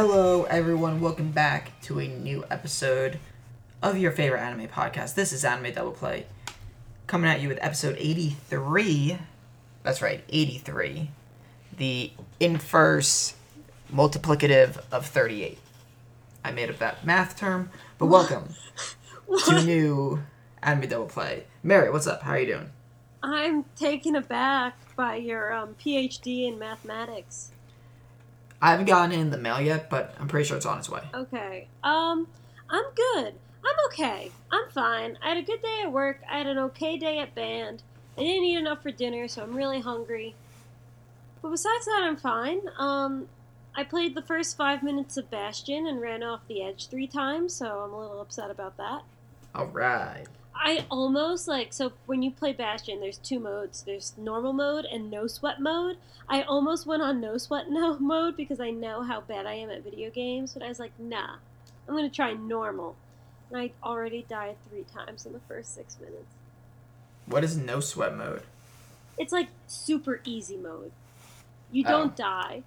Hello, everyone. Welcome back to a new episode of your favorite anime podcast. This is Anime Double Play, coming at you with episode 83. That's right, 83. The inverse multiplicative of 38. I made up that math term, but welcome to new Anime Double Play. Mary, what's up? How are you doing? I'm taken aback by your um, PhD in mathematics. I haven't gotten it in the mail yet, but I'm pretty sure it's on its way. Okay. Um, I'm good. I'm okay. I'm fine. I had a good day at work. I had an okay day at band. I didn't eat enough for dinner, so I'm really hungry. But besides that, I'm fine. Um, I played the first five minutes of Bastion and ran off the edge three times, so I'm a little upset about that. All right. I almost like so when you play Bastion, there's two modes. There's normal mode and no sweat mode. I almost went on no sweat no mode because I know how bad I am at video games, but I was like, nah, I'm gonna try normal. And I already died three times in the first six minutes. What is no sweat mode? It's like super easy mode. You Oh. don't die.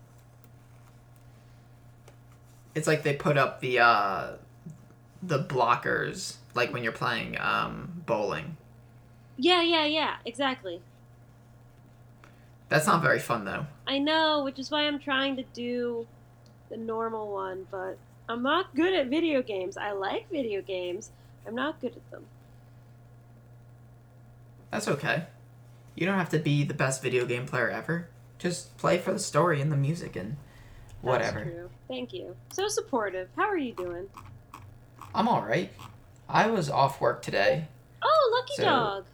It's like they put up the uh the blockers like when you're playing um bowling. Yeah, yeah, yeah, exactly. That's not very fun though. I know, which is why I'm trying to do the normal one, but I'm not good at video games. I like video games. I'm not good at them. That's okay. You don't have to be the best video game player ever. Just play for the story and the music and whatever. That's true. Thank you. So supportive. How are you doing? I'm all right. I was off work today. Oh, lucky So- dog.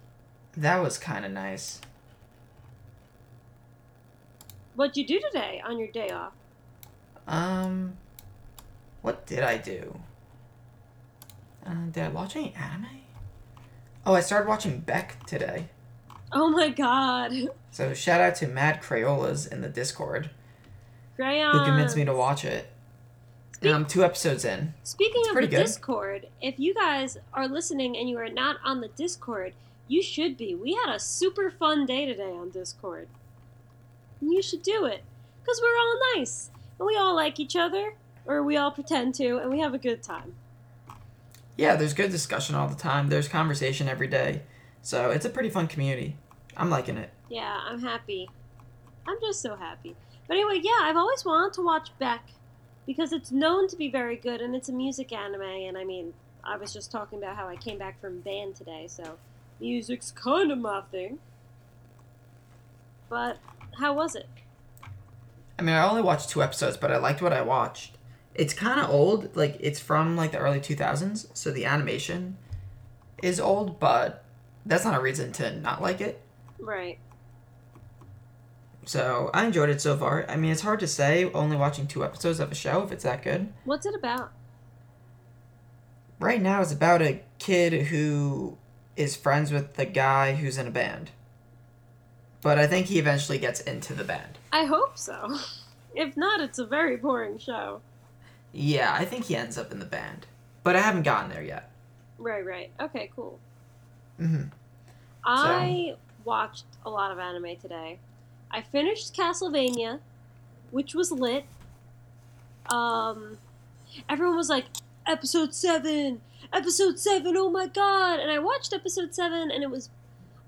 That was kind of nice. What'd you do today on your day off? Um what did I do? Uh, did I watch any anime? Oh, I started watching Beck today. Oh my god. So shout out to Mad Crayolas in the Discord Crayon. who convinced me to watch it. And I'm um, two episodes in. Speaking It's of the good. Discord, if you guys are listening and you are not on the Discord, you should be. We had a super fun day today on Discord. And you should do it. Because we're all nice. And we all like each other. Or we all pretend to. And we have a good time. Yeah, there's good discussion all the time. There's conversation every day. So it's a pretty fun community. I'm liking it. Yeah, I'm happy. I'm just so happy. But anyway, yeah, I've always wanted to watch Beck because it's known to be very good and it's a music anime. And I mean, I was just talking about how I came back from band today, so music's kind of my thing. But how was it? I mean, I only watched two episodes, but I liked what I watched. It's kind of old. Like, it's from, like, the early 2000s, so the animation is old, but that's not a reason to not like it. Right. So I enjoyed it so far. I mean, it's hard to say, only watching two episodes of a show, if it's that good. What's it about? Right now, it's about a kid who is friends with the guy who's in a band. But I think he eventually gets into the band. I hope so. If not, it's a very boring show. Yeah, I think he ends up in the band. But I haven't gotten there yet. Right, right. Okay, cool. hmm I watched a lot of anime today. I finished Castlevania, which was lit. Um, everyone was like, "Episode seven, episode seven, oh my god!" And I watched episode seven, and it was.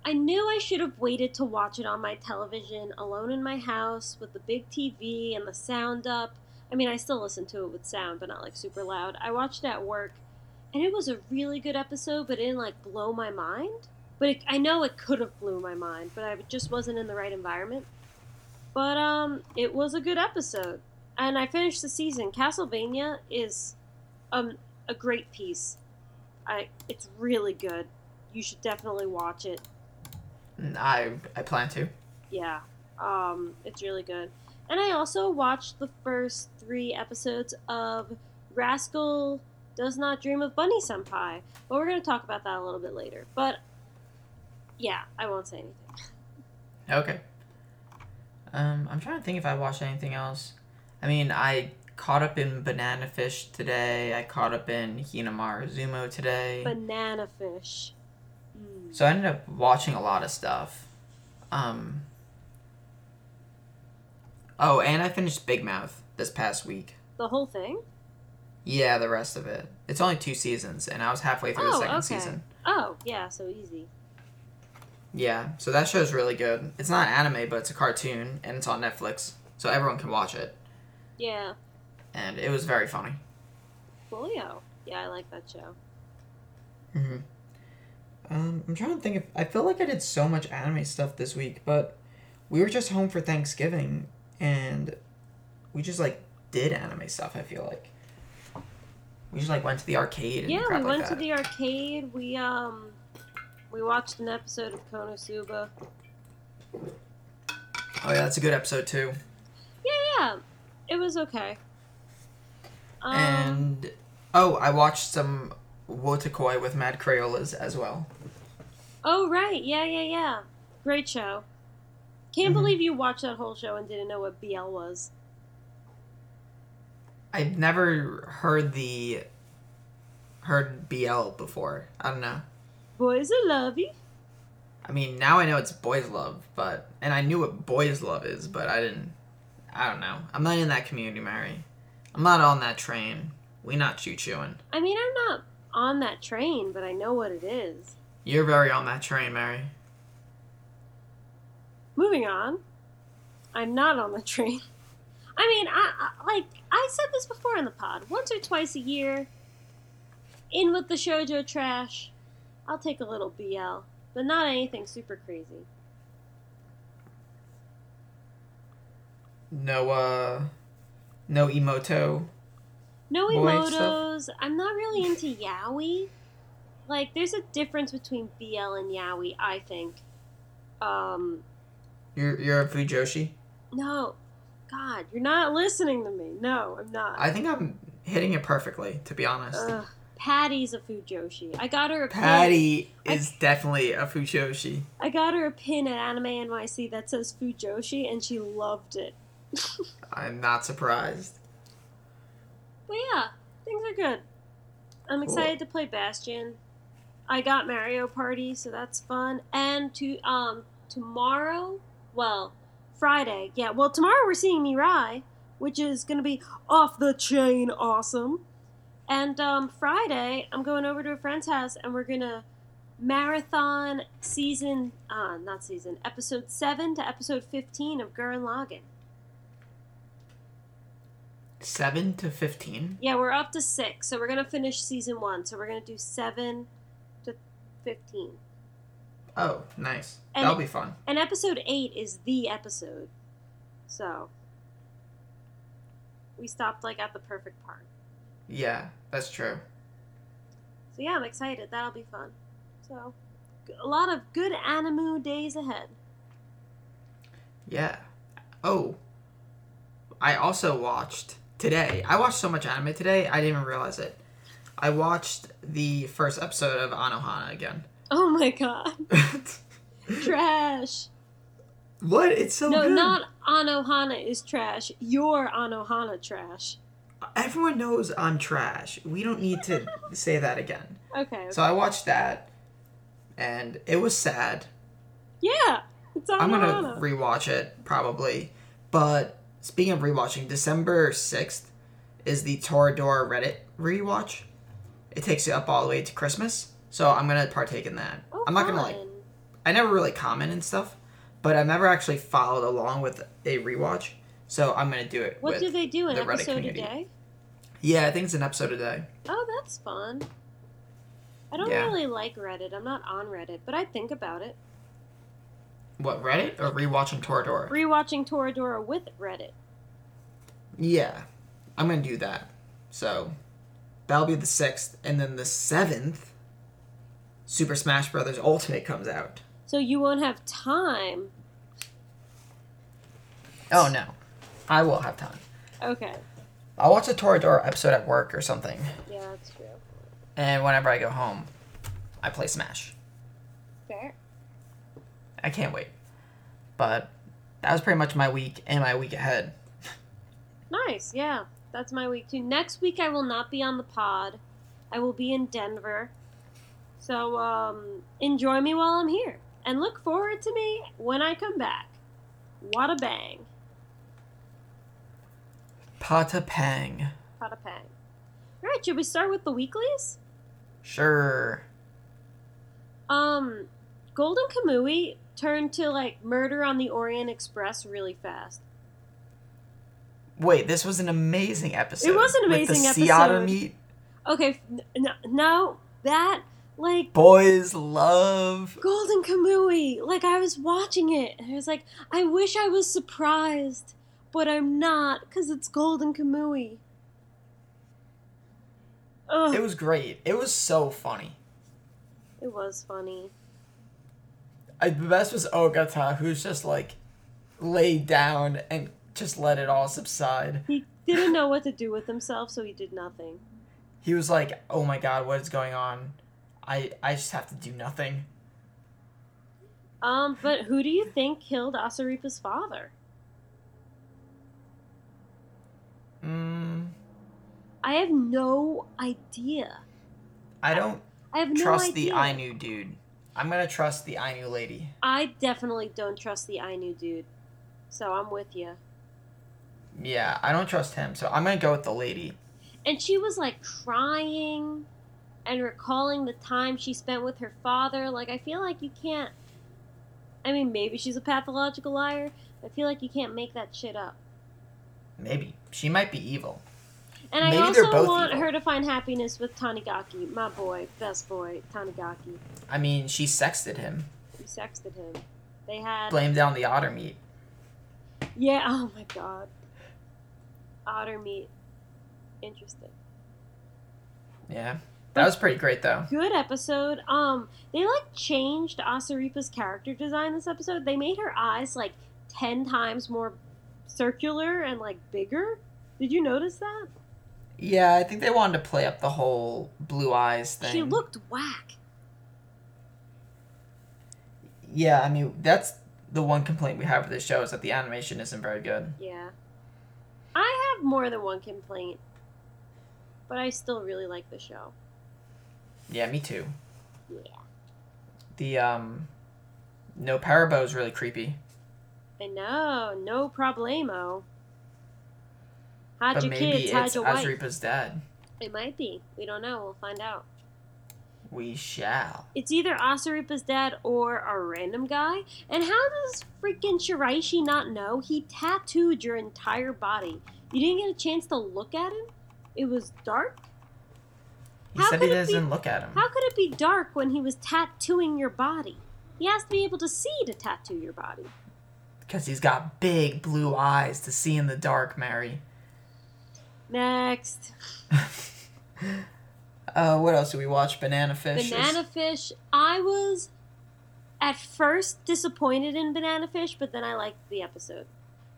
I knew I should have waited to watch it on my television, alone in my house with the big TV and the sound up. I mean, I still listen to it with sound, but not like super loud. I watched it at work, and it was a really good episode, but it didn't like blow my mind. But it, I know it could have blew my mind, but I just wasn't in the right environment. But um, it was a good episode, and I finished the season. Castlevania is um a great piece. I it's really good. You should definitely watch it. I I plan to. Yeah, um, it's really good. And I also watched the first three episodes of Rascal Does Not Dream of Bunny Senpai. But we're going to talk about that a little bit later. But yeah, I won't say anything. Okay. Um, I'm trying to think if I watched anything else. I mean, I caught up in Banana Fish today. I caught up in Hinomaru Zumo today. Banana Fish. Mm. So I ended up watching a lot of stuff. Um. Oh, and I finished Big Mouth this past week. The whole thing? Yeah, the rest of it. It's only two seasons, and I was halfway through the Oh, second okay. season. Oh, yeah, so easy. Yeah, so that show's really good. It's not anime, but it's a cartoon, and it's on Netflix, so everyone can watch it. Yeah. And it was very funny. Coolio. Yeah, I like that show. hmm Um, I'm trying to think if I feel like I did so much anime stuff this week, but we were just home for Thanksgiving, and we just like did anime stuff. I feel like we just like went to the arcade. And Yeah, we like went to the arcade. We um we watched an episode of Konosuba. Oh yeah, that's a good episode too. Yeah, yeah. It was okay. Um, and oh, I watched some Wotakoi with Mad Crayolas as well. Oh right, yeah, yeah, yeah. Great show. Can't Mhm. believe you watched that whole show and didn't know what BL was. I've never heard the heard BL before. I don't know. Boys are lovey. I mean, now I know it's boys love, but and I knew what boys love is, but I didn't. I don't know. I'm not in that community, Mary. I'm not on that train. We not choo chooing. I mean, I'm not on that train, but I know what it is. You're very on that train, Mary. Moving on. I'm not on the train. I mean, I, I like I said this before in the pod. Once or twice a year, in with the shojo trash. I'll take a little BL, but not anything super crazy. No, uh, no emoto. No emotos. I'm not really into yaoi. Like, there's a difference between BL and yaoi. I think. Um, You're you're a fujoshi. no, God, you're not listening to me. No, I'm not. I think I'm hitting it perfectly, to be honest. Ugh, Patty's a Fujoshi. I got her a pin. Patty I- is definitely a fujoshi. I got her a pin at Anime NYC that says Fujoshi, and she loved it. I'm not surprised. But yeah, things are good. I'm excited to play Bastion. I got Mario Party, so that's fun. And to um tomorrow, well, Friday, yeah. Well, tomorrow we're seeing Mirai, which is gonna be off the chain awesome. And um, Friday, I'm going over to a friend's house, and we're gonna marathon season, uh, not season, episode seven to episode fifteen of Gurren Lagann. Seven to fifteen. Yeah, we're up to six, so we're gonna finish season one. So we're gonna do seven to 15. Oh, nice. And- That'll be fun. and episode eight is the episode. So we stopped like at the perfect part. Yeah, that's true. So yeah, I'm excited. That'll be fun. So a lot of good anime days ahead. Yeah. Oh. I also watched today. I watched so much anime today, I didn't even realize it. I watched the first episode of Anohana again. Oh my god, trash! what? It's so no, good. not Anohana is trash. Your Anohana trash. Everyone knows I'm trash. We don't need to say that again. Okay. okay. So I watched that, and it was sad. yeah, it's Anohana. I'm gonna rewatch it probably. But speaking of rewatching, December sixth is the Toradora Reddit rewatch. It takes you up all the way to Christmas, so I'm gonna partake in that. Oh, I'm not gonna like. I never really comment and stuff, but I've never actually followed along with a rewatch. So I'm gonna do it. What do they do? An the Reddit episode a day? Yeah, I think it's an episode a day. Oh, that's fun. I don't Yeah. really like Reddit. I'm not on Reddit, but I think about it. What Reddit or rewatching Toradora? Rewatching Toradora with Reddit. Yeah, I'm gonna do that. So that'll be the sixth, and then the seventh, Super Smash Brothers Ultimate comes out. So you won't have time. Oh no, I will have time. Okay. I'll watch a Toradora episode at work or something, Yeah, that's true. and whenever I go home, I play Smash. Fair. I can't wait. But that was pretty much my week and my week ahead. Nice. Yeah, that's my week too. Next week I will not be on the pod. I will be in Denver. So um, enjoy me while I'm here, and look forward to me when I come back. What a bang! Patapang. Patapang. All right, should we start with the weeklies? Sure. Um, Golden Kamui turned to like Murder on the Orient Express really fast. Wait, this was an amazing episode. It was an with amazing the sea otter episode. meat. Okay, n- n- no, that like Boys love. Golden Kamui. Like I was watching it, and I was like, I wish I was surprised, but I'm not, cause it's Golden Kamui. Ugh, It was great. It was so funny. it was funny. I, the best was Ogata, who's just like laid down and just let it all subside. He didn't know what to do with himself, so he did nothing. He was like, "Oh my god, what is going on? I I just have to do nothing." Um, but who do you think killed Asaripa's father? Mm, I have no idea. I don't I have no trust idea. the Ainu dude. I'm gonna trust the Ainu lady. I definitely don't trust the Ainu dude. So I'm with you. Yeah, I don't trust him, so I'm gonna go with the lady. And she was like crying and recalling the time she spent with her father. Like, I feel like you can't. I mean, maybe she's a pathological liar. I feel like you can't make that shit up. Maybe she might be evil. And I also they're both want evil. her to find happiness with Tanigaki, my boy, best boy, Tanigaki. I mean, she sexted him, He sexted him. They had. blamed down the otter meat. Yeah, oh my god. Otter meat. Interesting. Yeah, that was pretty great though. Good episode. Um, they like changed Asaripa's character design this episode. They made her eyes like ten times more circular and like bigger. Did you notice that? Yeah, I think they wanted to play up the whole blue eyes thing. She looked whack. Yeah, I mean that's the one complaint we have with this show is that the animation isn't very good. Yeah. I have more than one complaint, but I still really like the show. Yeah, me too. Yeah. The um, Nopperabo is really creepy, I know, no problemo. Hide but your maybe kids, hide it's your wife. Azripa's dad. It might be. We don't know. We'll find out. We shall. It's either Asaripa's dad or a random guy. And how does freaking Shiraishi not know? He tattooed your entire body. You didn't get a chance to look at him? It was dark? He How said he it be- doesn't look at him. How could it be dark when he was tattooing your body? He has to be able to see to tattoo your body. Because he's got big blue eyes to see in the dark, Mary. Next. Uh, what else do we watch? Banana Fish. Banana Fish. I was at first disappointed in Banana Fish, but then I liked the episode.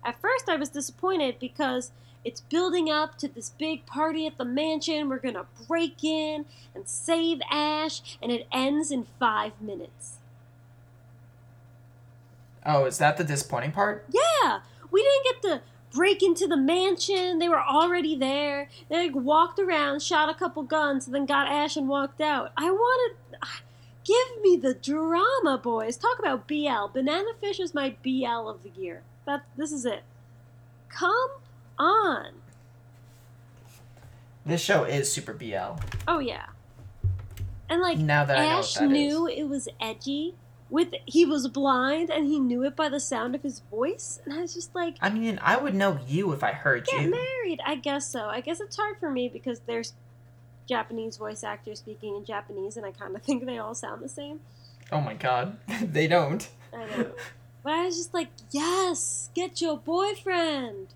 At first, I was disappointed because it's building up to this big party at the mansion. We're gonna break in and save Ash, and it ends in five minutes. Oh, is that the disappointing part? Yeah, we didn't get to break into the mansion. They were already there. They like, walked around, shot a couple guns, and then got Ash and walked out. I wanted. Ah, give me the drama, boys. Talk about BL. Banana Fish is my BL of the year. That this is it. Come on. This show is super BL. Oh yeah. And like Now that I know Ash that is. knew it was edgy. With he was blind and he knew it by the sound of his voice, and I was just like, I mean, I would know you if I heard you get you. married. I guess so. I guess it's hard for me because there's Japanese voice actors speaking in Japanese, and I kind of think they all sound the same. Oh my god, they don't. I know. but I was just like, yes, get your boyfriend.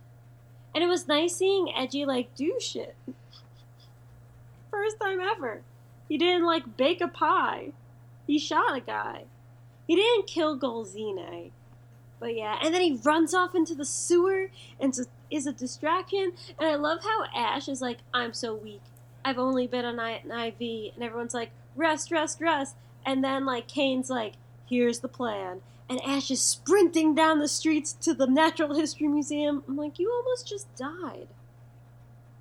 And it was nice seeing Eiji like do shit. First time ever. He didn't like bake a pie. He shot a guy. He didn't kill Golzine. But yeah, and then he runs off into the sewer and is a distraction. And I love how Ash is like, I'm so weak. I've only been on I- an IV. And everyone's like, rest, rest, rest. And then like Cain's like, here's the plan. And Ash is sprinting down the streets to the Natural History Museum. I'm like, you almost just died.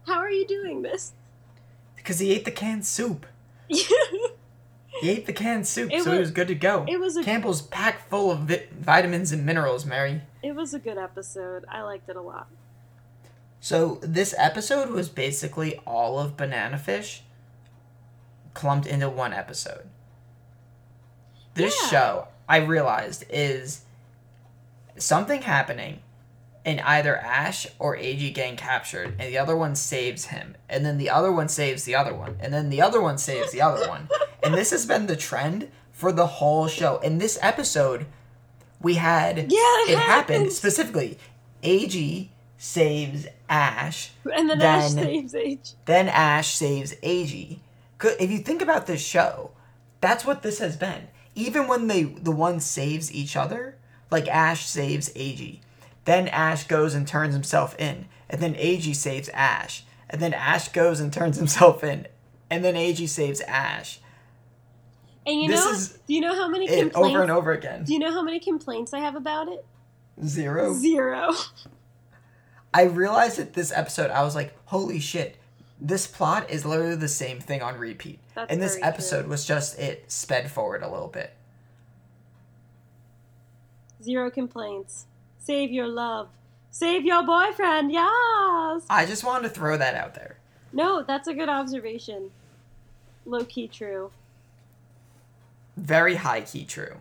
How are you doing this? Because he ate the canned soup. He ate the canned soup, It so he was- was good to go. it was a Campbell's packed full of vi- vitamins and minerals, Mary. it was a good episode. I liked it a lot. So this episode was basically all of Banana Fish clumped into one episode. This Yeah. show, I realized, is something happening and either Ash or Eiji getting captured and the other one saves him. And then the other one saves the other one. And then the other one saves the other one. And this has been the trend for the whole show. In this episode, we had Yeah, it happened specifically. Eiji saves Ash, And then, Ash Then- saves Eiji. then Ash saves Eiji. If you think about this show, that's what this has been. Even when they the one saves each other, like Ash saves Eiji, then Ash goes and turns himself in, and then Eiji saves Ash, and then Ash goes and turns himself in, and then Eiji saves Ash. And you This know, is do you know how many complaints? over and over again. Do you know how many complaints I have about it? Zero. Zero. I realized that this episode, I was like, holy shit, this plot is literally the same thing on repeat. That's and this very true. episode was just it sped forward a little bit. Zero complaints. Save your love. Save your boyfriend. Yes. I just wanted to throw that out there. No, that's a good observation. Low key true. Very high key true.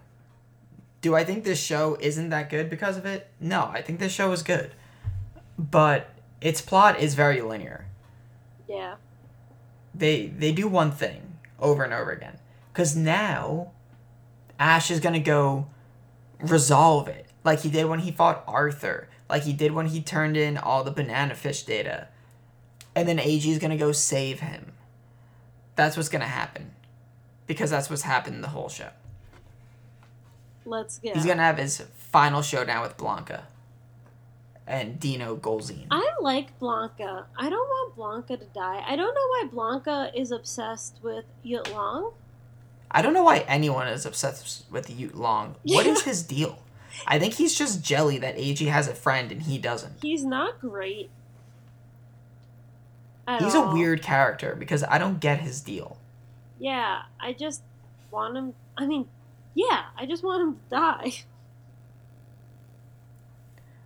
Do I think this show isn't that good because of it? No, I think this show is good. But its plot is very linear. Yeah. They they do one thing over and over again. Cause now Ash is gonna go resolve it. Like he did when he fought Arthur. Like he did when he turned in all the banana fish data. And then Eiji is gonna go save him. That's what's gonna happen. Because that's what's happened in the whole show. Let's get. He's gonna have his final showdown with Blanca and Dino Golzine. I like Blanca. I don't want Blanca to die. I don't know why Blanca is obsessed with Yut Lung. I don't know why anyone is obsessed with Yut Lung. What is his deal? I think he's just jelly that Eiji has a friend and he doesn't. He's not great. At He's all. a weird character because I don't get his deal. Yeah, I just want him. I mean, yeah, I just want him to die.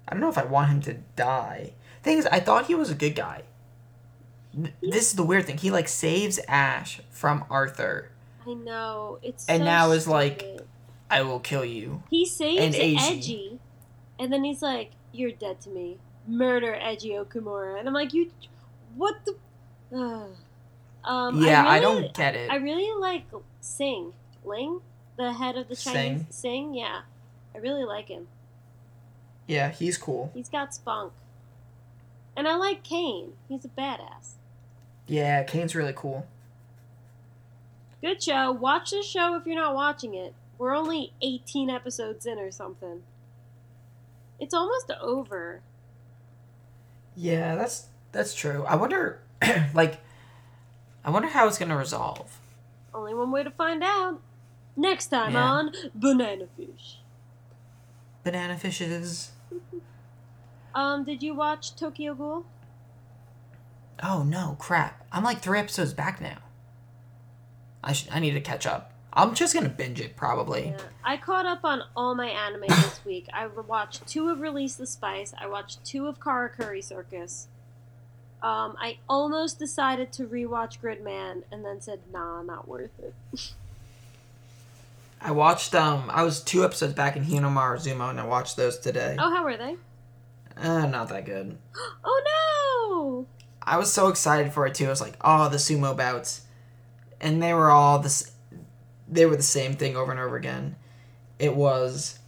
I don't know if I want him to die. Thing is, I thought he was a good guy. Th- This is the weird thing. He like saves Ash from Arthur. I know it's. And so now is like- stupid. I will kill you. he saves and Eiji. And then he's like, "You're dead to me. Murder Eiji Okumura." And I'm like, "You, what the?" Ugh. Um, yeah, I, really, don't get it. I really like Sing Ling, the head of the Chinese Sing? Sing. Yeah, I really like him. yeah, he's cool. He's got spunk, and I like Cain. He's a badass. Yeah, Cain's really cool. Good show. Watch the show if you're not watching it. We're only 18 episodes in or something. It's almost over. Yeah, that's that's true. I wonder, like, I wonder how it's gonna resolve. Only one way to find out. Next time Yeah. on Banana Fish. Banana fishes. Um, did you watch Tokyo Ghoul? Oh no, crap! I'm like three episodes back now. I should. I need to catch up. I'm just gonna binge it probably. Yeah. I caught up on all my anime this week. I watched two of Release the Spyce. I watched two of Karakuri Circus. Um, I almost decided to rewatch Gridman and then said, nah, not worth it. I watched. Um, I was two episodes back in Hinomaru Zumo, and I watched those today. Oh, how were they? Uh, not that good. Oh no! I was so excited for it too. I was like, oh, the sumo bouts, and they were all this. They were the same thing over and over again. It was.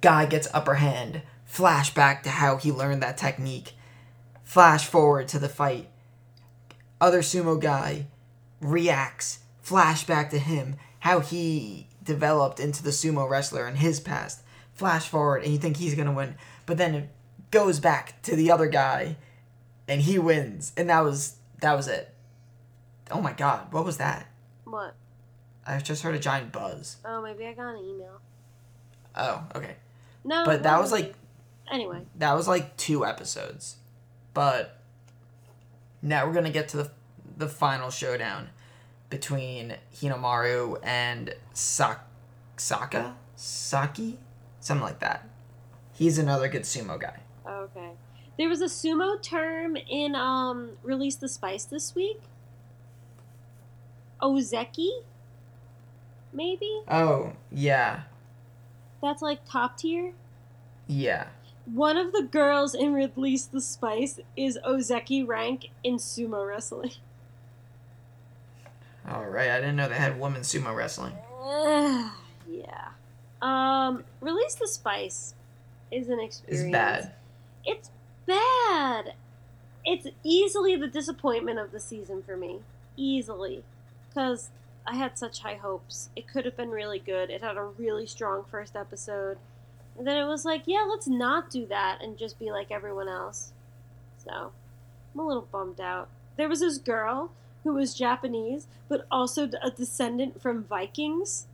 Guy gets upper hand. Flashback to how he learned that technique. Flash forward to the fight. Other sumo guy reacts. Flashback to him. How he developed into the sumo wrestler in his past. Flash forward, and you think he's gonna win, but then it goes back to the other guy and he wins and that was that was it oh my god what was that What? i just heard a giant buzz Oh, maybe I got an email. oh okay No. but that was like Anyway, that was like two episodes but now we're gonna get to the the final showdown between hinomaru and Sak- saka saki something like that he's another good sumo guy okay. There was a sumo term in um Release the Spyce this week. Ozeki? Maybe? Oh, yeah. That's like top tier. Yeah. One of the girls in Release the Spyce is Ozeki rank in sumo wrestling. All right. I didn't know they had women sumo wrestling. yeah. Um, Release the Spyce is an experience. It's bad. It's bad. It's easily the disappointment of the season for me. Easily. Because I had such high hopes. It could have been really good. It had a really strong first episode. And then it was like, yeah, let's not do that and just be like everyone else. So, I'm a little bummed out. There was this girl who was Japanese, but also a descendant from Vikings.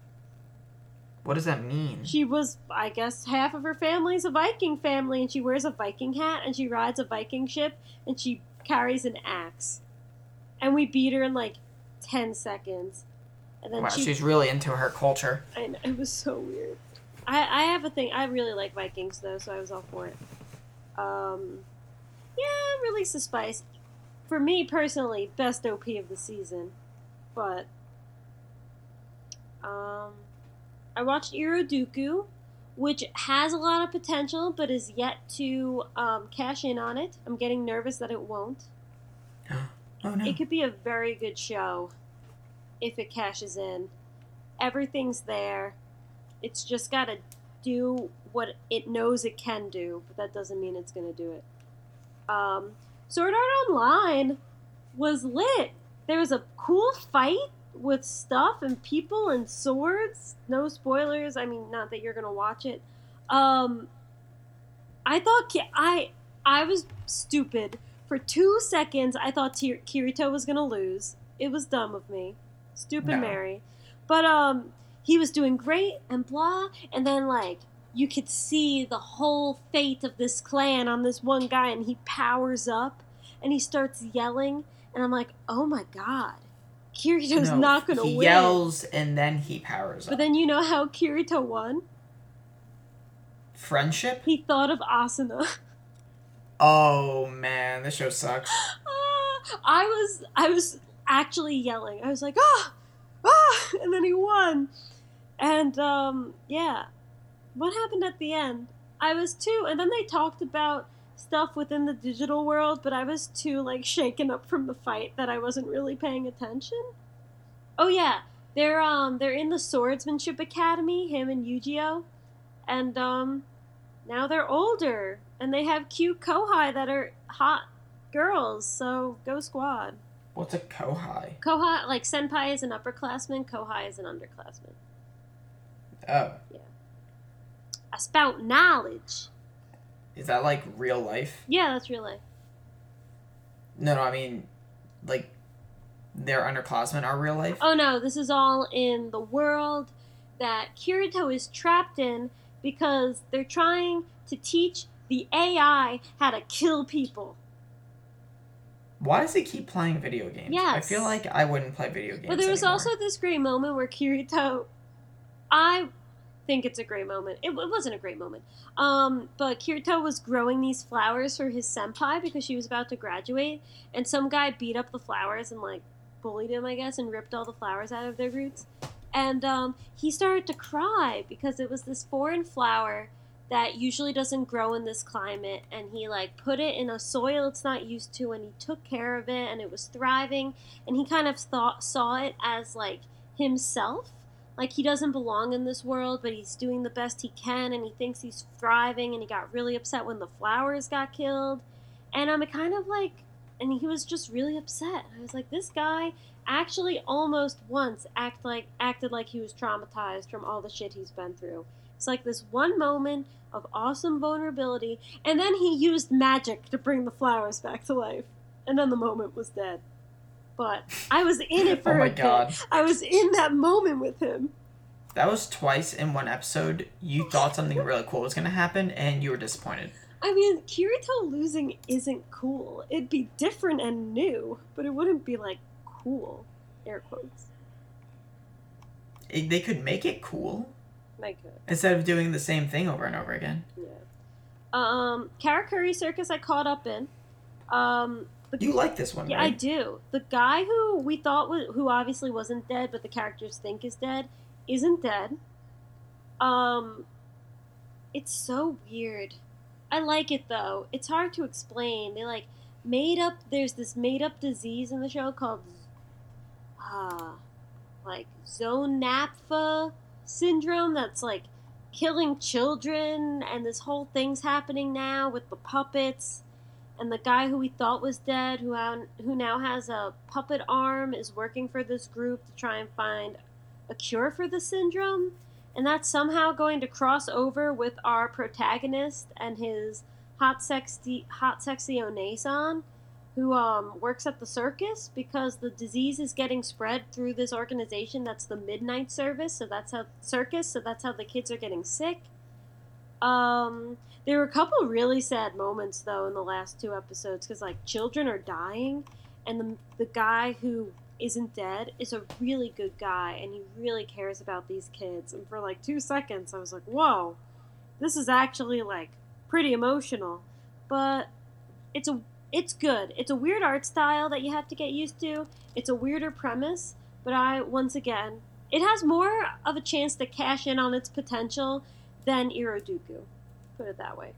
What does that mean? She was, I guess, half of her family's a Viking family, and she wears a Viking hat, and she rides a Viking ship, and she carries an axe. And we beat her in like 10 seconds. And then wow, she, she's really into her culture. I know, it was so weird. I, I have a thing. I really like Vikings though, so I was all for it. Um, yeah, release the spyce. For me personally, best OP of the season, but um, I watched Iroduku, which has a lot of potential, but is yet to um, cash in on it. I'm getting nervous that it won't. Oh no. It could be a very good show if it cashes in. Everything's there. It's just got to do what it knows it can do, but that doesn't mean it's going to do it. Um, Sword Art Online was lit. There was a cool fight with stuff and people and swords. No spoilers. I mean, not that you're going to watch it. Um, I thought Ki- I I was stupid for two seconds. I thought Kirito was going to lose. It was dumb of me. Stupid No. Mary. But um he was doing great and blah and then like you could see the whole fate of this clan on this one guy and he powers up and he starts yelling and I'm like, "Oh my god. Kirito's No, not going to he win." He yells and then he powers But up. But then you know how Kirito won? Friendship? He thought of Asuna. Oh man, this show sucks. Ah, I was I was actually yelling. I was like, ah, ah, and then he won. And um, yeah, what happened at the end? I was too, and then they talked about stuff within the digital world, but I was too like shaken up from the fight that I wasn't really paying attention. Oh yeah, they're um they're in the swordsmanship academy, him and Eugeo, and um now they're older and they have cute kohai that are hot girls. So go squad. What's a kohai? Kohai like senpai is an upperclassman, kohai is an underclassman. Oh, Yeah. I spout knowledge. is that like real life? Yeah, that's real life. No, no, I mean, like, their underclassmen are real life. Oh no, this is all in the world that Kirito is trapped in because they're trying to teach the AI how to kill people. Why does he keep playing video games? I feel like I wouldn't play video games. But there was anymore. also this great moment where Kirito, I think it's a great moment. It, it wasn't a great moment. Um, but Kirito was growing these flowers for his senpai because she was about to graduate, and some guy beat up the flowers and like bullied him, I guess, and ripped all the flowers out of their roots. And um, he started to cry because it was this foreign flower that usually doesn't grow in this climate and he like put it in a soil it's not used to and he took care of it and it was thriving and he kind of thought saw it as like himself like he doesn't belong in this world but he's doing the best he can and he thinks he's thriving and he got really upset when the flowers got killed. And i'm kind of like and he was just really upset. I was like this guy actually almost once act like acted like he was traumatized from all the shit he's been through. It's like this one moment of awesome vulnerability and then he used magic to bring the flowers back to life. And then the moment was dead but I was in it for Oh my a bit. god. I was in that moment with him. That was twice in one episode. You thought something really cool was going to happen, and you were disappointed. I mean, Kirito losing isn't cool. It'd be different and new, but it wouldn't be like cool. Air quotes. It- they could make it cool My good. instead of doing the same thing over and over again. Yeah. Um, Karakuri Circus I caught up in. Um, the, You like this one, yeah, I do. The guy who we thought was, who obviously wasn't dead, but the characters think is dead, isn't dead. Um, it's so weird. I like it though. It's hard to explain. They like made up. There's this made up disease in the show called, ah, like Zonapha syndrome. That's like killing children, and this whole thing's happening now with the puppets. And the guy who we thought was dead, who who now has a puppet arm, is working for this group to try and find a cure for the syndrome. And that's somehow going to cross over with our protagonist and his hot sexy hot sexy Onesan, who um, works at the circus because the disease is getting spread through this organization that's the midnight service so that's how circus so that's how the kids are getting sick um there were a couple really sad moments though in the last two episodes because like children are dying and the, the guy who isn't dead is a really good guy and he really cares about these kids and for like two seconds i was like whoa this is actually like pretty emotional. But it's a it's good. It's a weird art style that you have to get used to. It's a weirder premise but i once again it has more of a chance to cash in on its potential than iroduku put it that way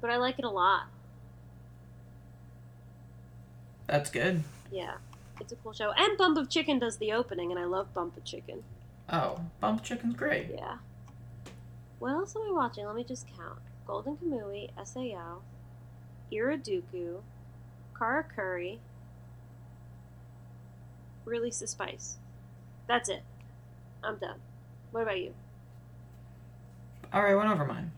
but i like it a lot That's good. yeah it's a cool show and bump of chicken does the opening and i love bump of chicken Oh, Bump Chicken's great. Yeah. What else am I watching? Let me just count. Golden Kamui, SAO, Iraduku, Karakuri, Release the Spyce. That's it. I'm done. What about you? All right, went over mine.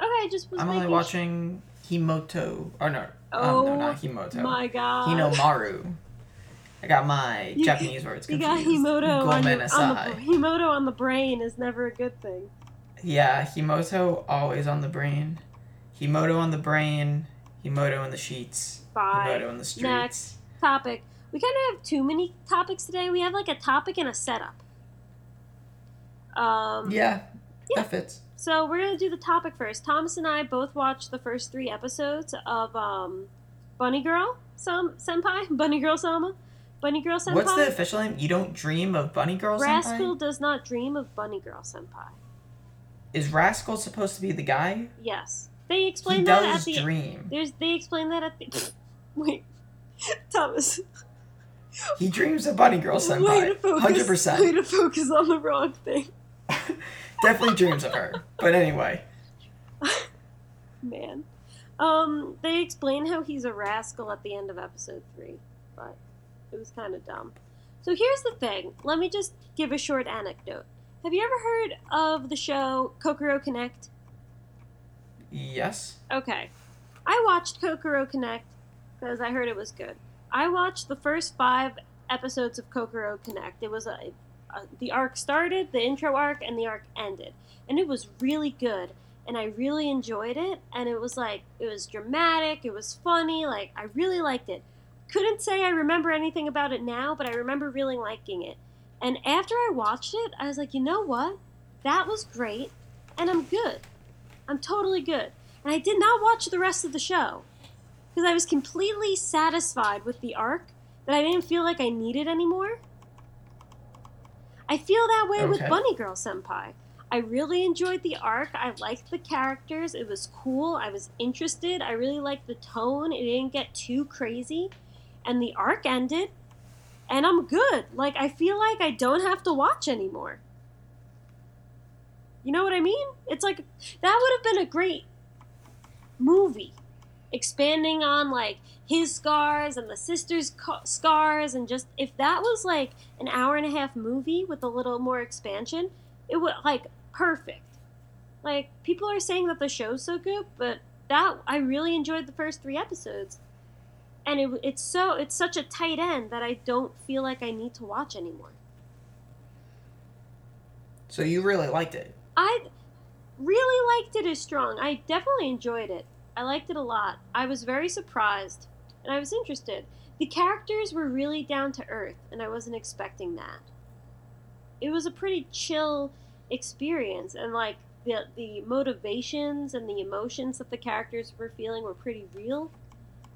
Okay, I just was I'm only making sh- watching Himoto. Or no, Oh um, no, not Himoto. My God. Hinomaru. I got my You- Japanese words You got Himoto on, your, on the Himoto on the brain is never a good thing. Yeah, Himoto always on the brain. Himoto on the brain. Himoto in the sheets. Bye. Himoto in the streets. Next. Topic. We kind of have too many topics today. We have like a topic and a setup. Um, Yeah, Yeah. that fits. So we're gonna do the topic first. Thomas and I both watched the first three episodes of um, Bunny Girl Sam Senpai, Bunny Girl Sama, Bunny Girl Senpai. What's the official name? You don't dream of Bunny Girl Rascal Senpai? Rascal does not dream of Bunny Girl Senpai. Is Rascal supposed to be the guy? Yes, they He explain that at does the. dream. There's they explain that at the. Wait, Thomas. He dreams of Bunny Girl way to Senpai. focus. Hundred Way percent. to focus on the wrong thing, Definitely dreams of her. But anyway, man. Um, they explain how he's a rascal at the end of episode three, but it was kind of dumb. So here's the thing. Let me just give a short anecdote. Have you ever heard of the show Kokoro Connect? yes. Okay. I watched Kokoro Connect because I heard it was good. I watched the first five episodes of Kokoro Connect. It was a, a the arc started, the intro arc, and the arc ended, and it was really good. And I really enjoyed it. And it was like it was dramatic. It was funny. Like I really liked it. Couldn't say I remember anything about it now, but I remember really liking it. And after I watched it, I was like, you know what? That was great, and I'm good. I'm totally good. And I did not watch the rest of the show because I was completely satisfied with the arc that I didn't feel like I needed anymore. I feel that way with Bunny Girl Senpai. I really enjoyed the arc. I liked the characters. It was cool. I was interested. I really liked the tone. It didn't get too crazy. And the arc ended, and I'm good. Like, I feel like I don't have to watch anymore. You know what I mean? It's like that would have been a great movie expanding on like his scars and the sister's ca- scars and just if that was like an hour and a half movie with a little more expansion it would like perfect like people are saying that the show's so good but that i really enjoyed the first three episodes and it, it's so it's such a tight end that i don't feel like i need to watch anymore So you really liked it. I really liked it as strong. I definitely enjoyed it. I liked it a lot. I was very surprised and I was interested. The characters were really down to earth and I wasn't expecting that. It was a pretty chill experience and like the the motivations and the emotions that the characters were feeling were pretty real.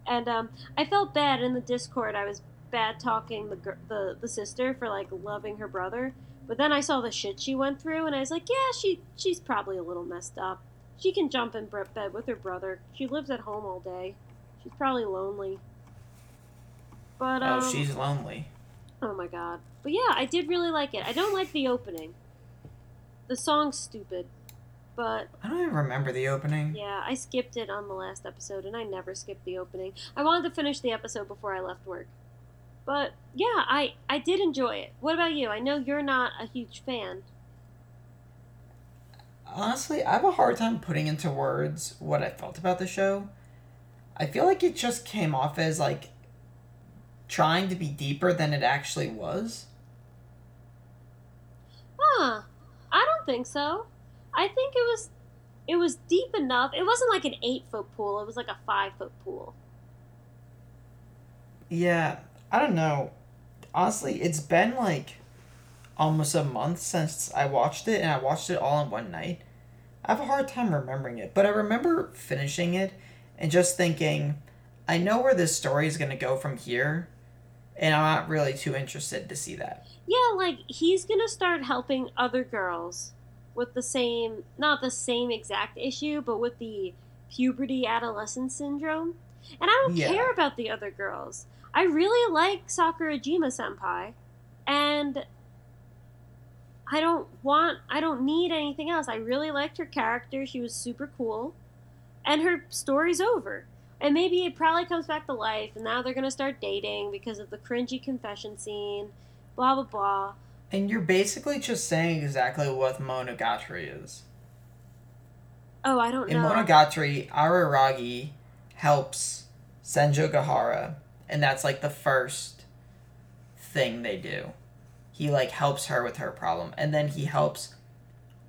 And um, I felt bad in the Discord. I was bad talking the the the sister for like loving her brother. But then I saw the shit she went through, and I was like, yeah, she she's probably a little messed up. She can jump in bed with her brother. She lives at home all day. She's probably lonely. But um, oh, she's lonely. Oh my god. But yeah, I did really like it. I don't like the opening. The song's stupid. But I don't even remember the opening. yeah, I skipped it on the last episode and I never skipped the opening. I wanted to finish the episode before I left work. But yeah, I I did enjoy it. What about you? I know you're not a huge fan. Honestly, I have a hard time putting into words what I felt about the show. I feel like it just came off as like trying to be deeper than it actually was. Huh. I don't think so. I think it was it was deep enough. It wasn't like an eight foot pool, it was like a five foot pool. Yeah, I don't know. Honestly, it's been like almost a month since I watched it, and I watched it all in one night. I have a hard time remembering it, but I remember finishing it and just thinking, I know where this story is going to go from here, and I'm not really too interested to see that. Yeah, like he's gonna start helping other girls with the same, not the same exact issue, but with the puberty adolescence syndrome. And I don't Yeah. care about the other girls. I really like Sakurajima senpai, and I don't want, I don't need anything else. I really liked her character. She was super cool, and her story's over. And maybe it probably comes back to life, and now they're gonna start dating because of the cringy confession scene blah blah blah. And you're basically just saying exactly what Monogatari is. Oh, I don't know. In. Monogatari, Araragi helps Senjougahara, and that's like the first thing they do. He like helps her with her problem, and then he helps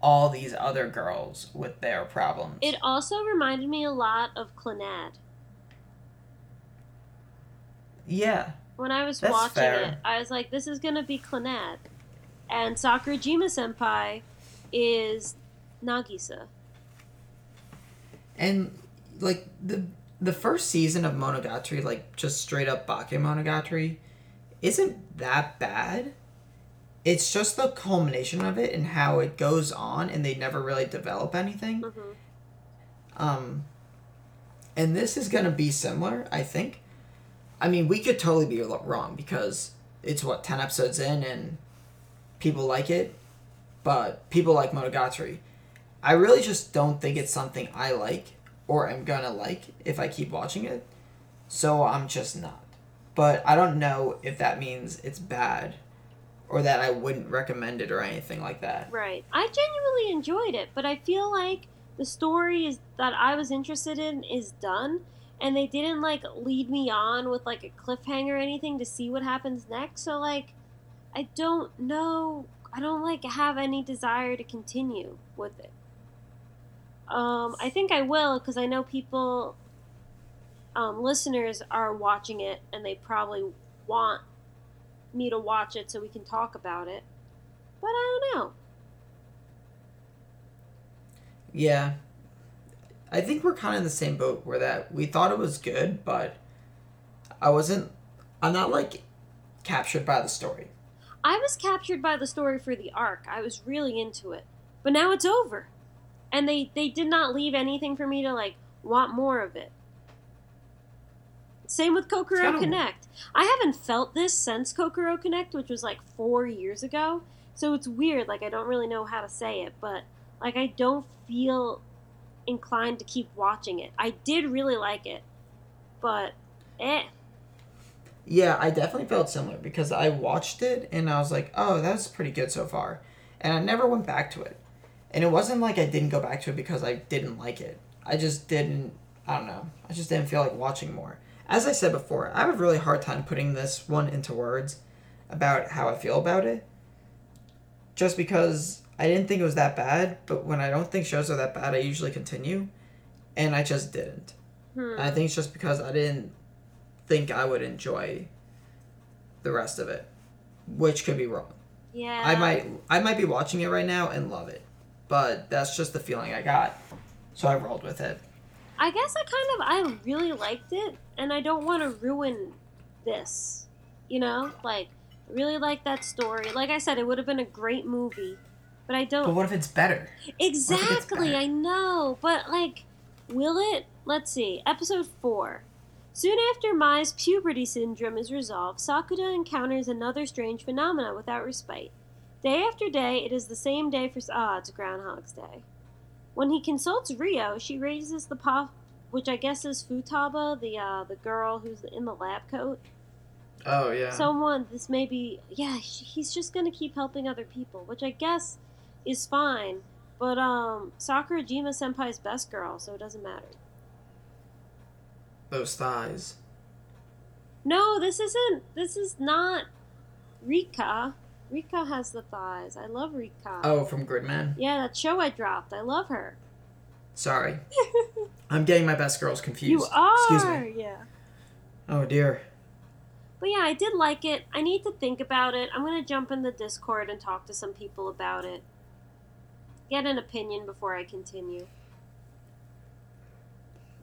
all these other girls with their problems. it also reminded me a lot of Clannad. yeah, When I was watching fair. it, I was like, "This is gonna be Clannad," and Sakurajima senpai is Nagisa. and like the the first season of Monogatari, like just straight up Bakemonogatari, isn't that bad. It's just the culmination of it and how it goes on, and they never really develop anything. hmm Um, and this is gonna be similar, I think. I mean, we could totally be wrong because it's what ten episodes in and people like it, but people like Monogatari. I really just don't think it's something I like or am gonna like if I keep watching it. So I'm just not. But I don't know if that means it's bad or that I wouldn't recommend it or anything like that. Right. I genuinely enjoyed it, but I feel like the story is that I was interested in is done, and they didn't like lead me on with like a cliffhanger or anything to see what happens next. So like, I don't know. I don't like have any desire to continue with it. Um, I think I will because I know people, um, listeners are watching it and they probably want me to watch it so we can talk about it. But I don't know. Yeah. I think we're kind of in the same boat where that we thought it was good, but I wasn't I'm not like captured by the story. I was captured by the story for the arc. I was really into it. But now it's over. And they they did not leave anything for me to like want more of it. Same with Kokoro Connect. I haven't felt this since Kokoro Connect, which was like 4 years ago. So it's weird like I don't really know how to say it, but like I don't feel inclined to keep watching it. I did really like it. But eh Yeah, I definitely felt similar because I watched it and I was like, "Oh, that's pretty good so far." And I never went back to it. And it wasn't like I didn't go back to it because I didn't like it. I just didn't I don't know. I just didn't feel like watching more. As I said before, I have a really hard time putting this one into words about how I feel about it. Just because I didn't think it was that bad, but when I don't think shows are that bad, I usually continue. And I just didn't. hmm. I think it's just because I didn't think I would enjoy the rest of it, which could be wrong. yeah. I might I might be watching it right now and love it. but that's just the feeling I got. So I rolled with it. I guess I kind of I really liked it, and I don't want to ruin this. You know, like I really like that story. Like I said, it would have been a great movie, but I don't. But what if it's better? Exactly, better? I know, but like, will it? Let's see. Episode four. Soon after Mai's puberty syndrome is resolved, Sakuta encounters another strange phenomena without respite. Day after day, it is the same day for ah, it's Groundhog's Day. When he consults Rio, she raises the pop, which I guess is Futaba, the uh, the girl who's in the lab coat. Oh yeah. Someone, this may be, yeah, he's just gonna keep helping other people, which I guess is fine. But um, Sakurajima Senpai's best girl, so it doesn't matter. Those thighs. No, this isn't. This is not Rikka. Rikka has the thighs. I love Rikka. Oh, from Gridman. Yeah, that show I dropped. I love her. Sorry. I'm getting my best girls confused. You are. Excuse me. Yeah. Oh dear. But yeah, I did like it. I need to think about it. I'm gonna jump in the Discord and talk to some people about it. Get an opinion before I continue.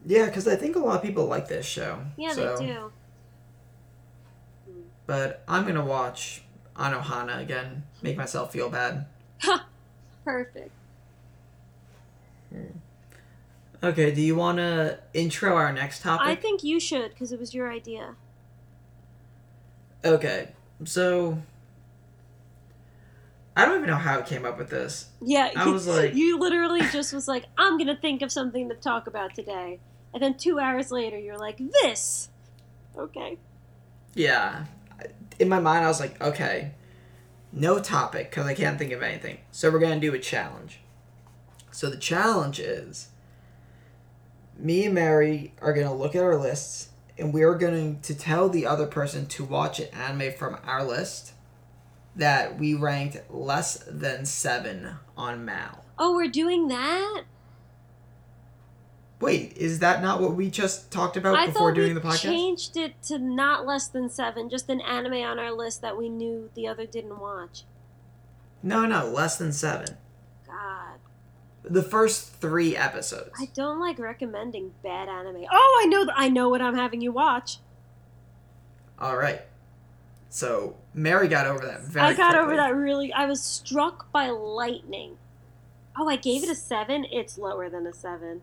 Yeah, because I think a lot of people like this show. Yeah, so- they do. But I'm gonna watch Anohana again. Make myself feel bad. Perfect. Hmm. Okay. Do you want to intro our next topic? I think you should because it was your idea. Okay. So. I don't even know how I came up with this. Yeah, I was like- you literally just was like, I'm gonna think of something to talk about today, and then two hours later, you're like, this. Okay. Yeah. In my mind, I was like, okay, no topic because I can't think of anything. So we're going to do a challenge. So the challenge is me and Mary are going to look at our lists and we are going to tell the other person to watch an anime from our list that we ranked less than seven on Mal. Oh, we're doing that. Wait, is that not what we just talked about I before doing the podcast? changed it to not less than seven, just an anime on our list that we knew the other didn't watch. No, no, less than seven. God, The first three episodes. I don't like recommending bad anime. Oh, I know, th- I know what I'm having you watch. All right. So Mary got over that very. I got quickly. over that really. I was struck by lightning. Oh, I gave it a seven. It's lower than a seven.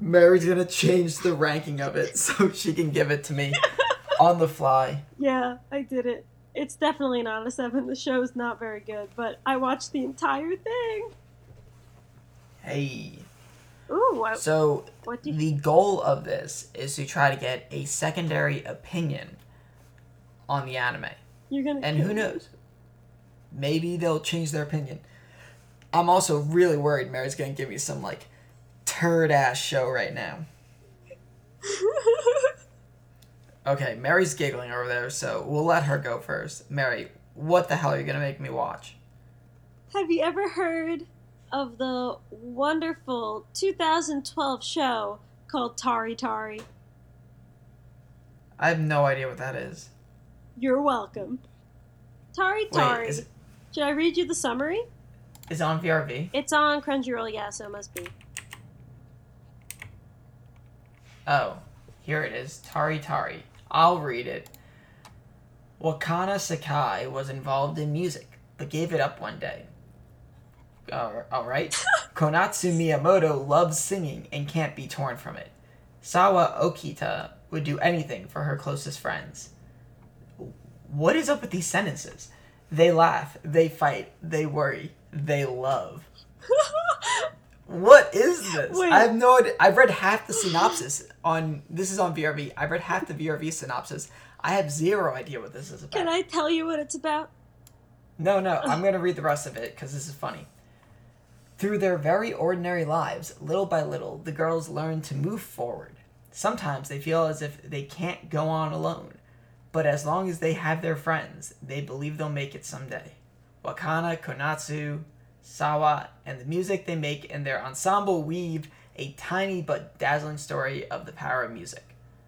Mary's gonna change the ranking of it so she can give it to me on the fly. Yeah, I did it. It's definitely not a seven. The show's not very good, but I watched the entire thing. Hey. Ooh, what, So you? the goal of this is to try to get a secondary opinion on the anime, You're gonna. and who knows? Maybe they'll change their opinion. I'm also really worried Mary's gonna give me some like turd ass show right now. Okay, Mary's giggling over there, so we'll let her go first. Mary, what the hell are you gonna make me watch? Have you ever heard of the wonderful 2012 show called Tari Tari? I have no idea what that is. You're welcome. Tari Wait, Tari. is, Should I read you the summary? It's on VRV? It's on Crunchyroll, yeah, so it must be. Oh, here it is. Tari Tari. I'll read it. Wakana Sakai was involved in music, but gave it up one day. Uh, Alright. Konatsu Miyamoto loves singing and can't be torn from it. Sawa Okita would do anything for her closest friends. What is up with these sentences? They laugh, they fight, they worry, they love. What is this? Wait. I have no idea. I've read half the synopsis on. This is on VRV. I've read half the VRV synopsis. I have zero idea what this is about. Can I tell you what it's about? No, no. I'm gonna read the rest of it because this is funny. Through their very ordinary lives, little by little, the girls learn to move forward. Sometimes they feel as if they can't go on alone, but as long as they have their friends, they believe they'll make it someday. Wakana, Konatsu, Sawa, and the music they make in their ensemble weave a tiny but dazzling story of the power of music.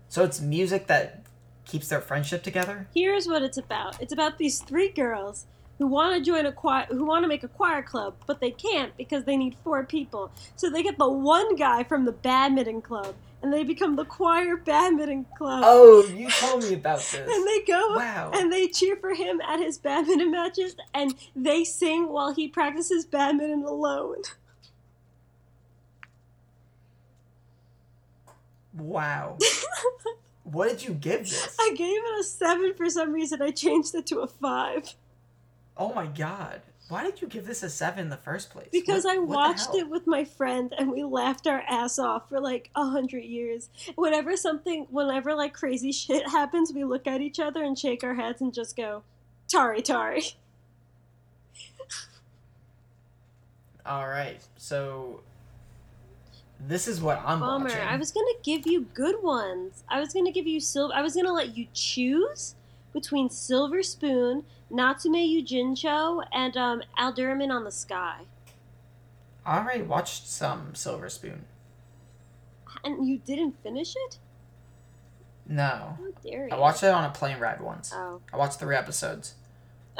So it's music that keeps their friendship together? Here's what it's about it's about these three girls who want to join a choir, who want to make a choir club, but they can't because they need four people. So they get the one guy from the badminton club, and they become the choir badminton club. Oh, you told me about this. And they go Wow. and they cheer for him at his badminton matches, and they sing while he practices badminton alone. Wow. what did you give this? I gave it a seven for some reason. I changed it to a five Oh my god. Why did you give this a seven in the first place? because What- I watched it with my friend and we laughed our ass off for like a hundred years. Whenever something, whenever like crazy shit happens, we look at each other and shake our heads and just go, "Tari, Tari." All right. So this is what I'm Bummer. watching. I was gonna give you good ones. I was gonna give you silver. I was gonna let you choose between Silver Spoon, Natsume Yujincho, and um, on the Sky. I already watched some Silver Spoon. And you didn't finish it? No. How dare you? I watched it on a plane ride once. Oh. I watched three episodes.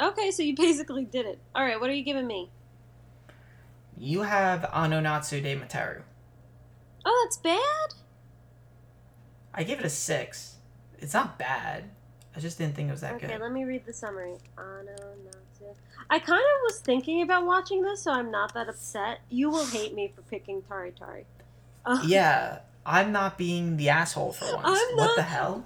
Okay, so you basically did it. All right, what are you giving me? You have Ano Natsu de Matteru. Oh, that's bad. I gave it a six. It's not bad. I just didn't think it was that Okay, good. Okay, let me read the summary. I kind of was thinking about watching this, so I'm not that upset. You will hate me for picking Tari Tari. Uh, Yeah, I'm not being the asshole for once. I'm what not- the hell?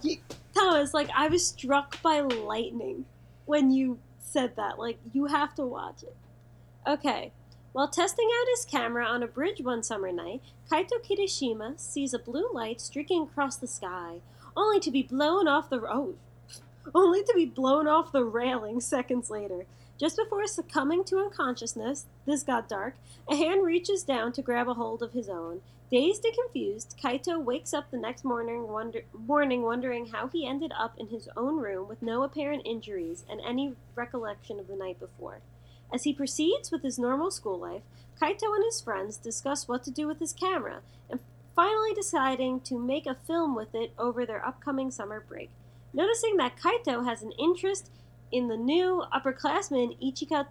Thomas, like I was struck by lightning when you said that. Like you have to watch it. Okay. While testing out his camera on a bridge one summer night, Kaito Kirishima sees a blue light streaking across the sky, only to be blown off the oh, only to be blown off the railing seconds later. Just before succumbing to unconsciousness, this got dark, a hand reaches down to grab a hold of his own. Dazed and confused, Kaito wakes up the next morning, wonder- morning wondering how he ended up in his own room with no apparent injuries and any recollection of the night before. As he proceeds with his normal school life, Kaito and his friends discuss what to do with his camera, and finally deciding to make a film with it over their upcoming summer break. Noticing that Kaito has an interest in the new upperclassman Ichika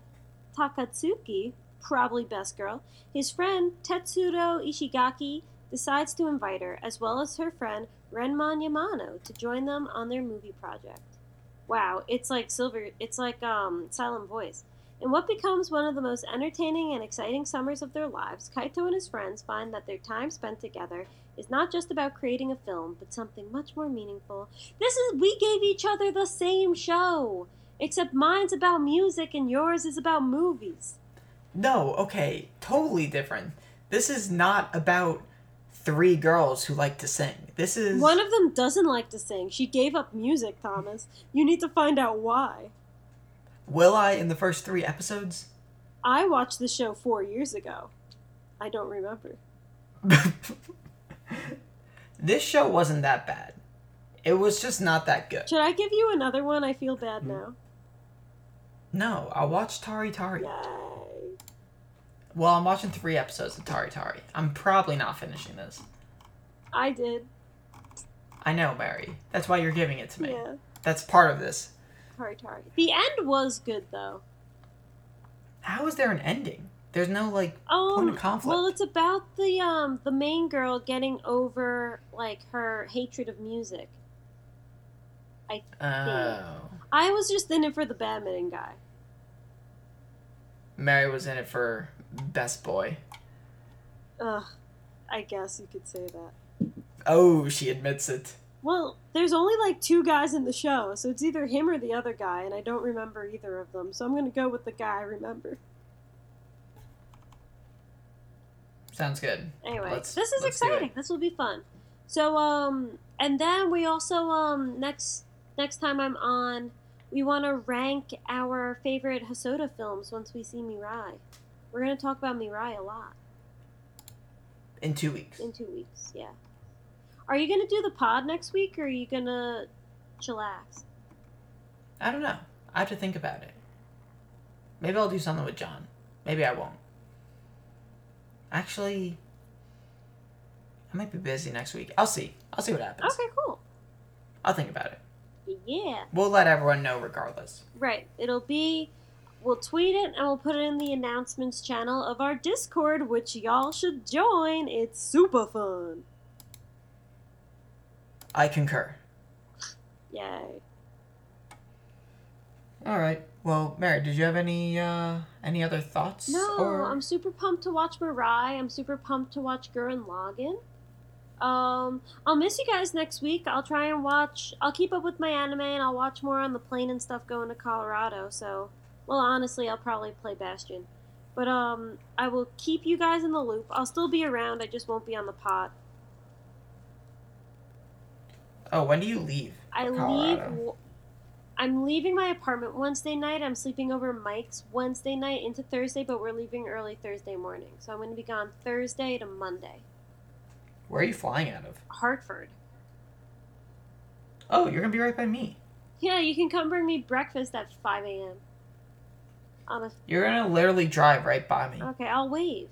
Takatsuki, probably best girl, his friend Tetsuro Ishigaki decides to invite her, as well as her friend Lemon Yamano, to join them on their movie project. Wow, it's like Silver, it's like um, Silent Voice. In what becomes one of the most entertaining and exciting summers of their lives, Kaito and his friends find that their time spent together is not just about creating a film, but something much more meaningful. This is we gave each other the same show, except mine's about music and yours is about movies. No, okay, totally different. This is not about three girls who like to sing. This is One of them doesn't like to sing. She gave up music, Thomas. You need to find out why. Will I in the first three episodes? I watched the show four years ago. I don't remember. this show wasn't that bad. It was just not that good. Should I give you another one? I feel bad hmm. now. No, I watched Tari Tari. Yay. Well, I'm watching three episodes of Tari Tari. I'm probably not finishing this. I did. I know, Mary. That's why you're giving it to me. Yeah. That's part of this. Tari Tari. The end was good though. How is there an ending? There's no like point Um, of conflict. well, it's about the um the main girl getting over like her hatred of music. I Oh. I was just in it for the badminton guy. Mary was in it for best boy. Ugh, I guess you could say that. Oh, she admits it. Well, there's only like two guys in the show, so it's either him or the other guy, and I don't remember either of them. So I'm gonna go with the guy I remember. Sounds good. Anyway, Let's- this is let's do it. exciting. This will be fun. So um, and then we also um next next time I'm on, we want to rank our favorite Hosoda films once we see Mirai. We're gonna talk about Mirai a lot In two weeks. in two weeks. Yeah. Are you gonna do the pod next week, or are you gonna chillax? I don't know. I have to think about it. Maybe I'll do something with John. Maybe I won't. Actually, I might be busy next week. I'll see. I'll see what happens. Okay, cool. I'll think about it. Yeah. We'll let everyone know regardless. Right. It'll be we'll tweet it and we'll put it in the announcements channel of our Discord, which y'all should join. It's super fun. I concur. Yay. All right. Well, Mary, did you have any uh any other thoughts? No, or... I'm super pumped to watch Mirai. I'm super pumped to watch Gurren Lagann. Um, I'll miss you guys next week. I'll try and watch. I'll keep up with my anime and I'll watch more on the plane and stuff going to Colorado. So, well, honestly, I'll probably play Bastion. But um, I will keep you guys in the loop. I'll still be around. I just won't be on the pod. Oh, when do you leave? I Colorado? leave. I'm leaving my apartment Wednesday night. I'm sleeping over Mike's Wednesday night into Thursday, but we're leaving early Thursday morning. So I'm going to be gone Thursday to Monday. Where are you flying out of? Hartford. Oh, you're gonna be right by me. Yeah, you can come bring me breakfast at 5 a.m. On a You're gonna literally drive right by me. okay, I'll wave.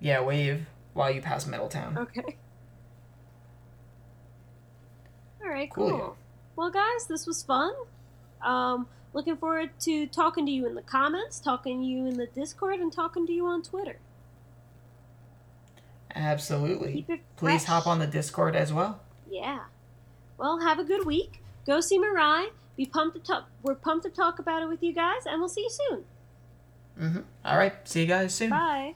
Yeah, wave while you pass Middletown. Okay. All right, Cool. cool well, guys, this was fun. Um, looking forward to talking to you in the comments, talking to you in the Discord, and talking to you on Twitter. Absolutely. Please hop on the Discord as well. Yeah. Well, have a good week. Go see Mirai. Be pumped to talk. We're pumped to talk about it with you guys, and we'll see you soon. Mm-hmm. All right. See you guys soon. Bye.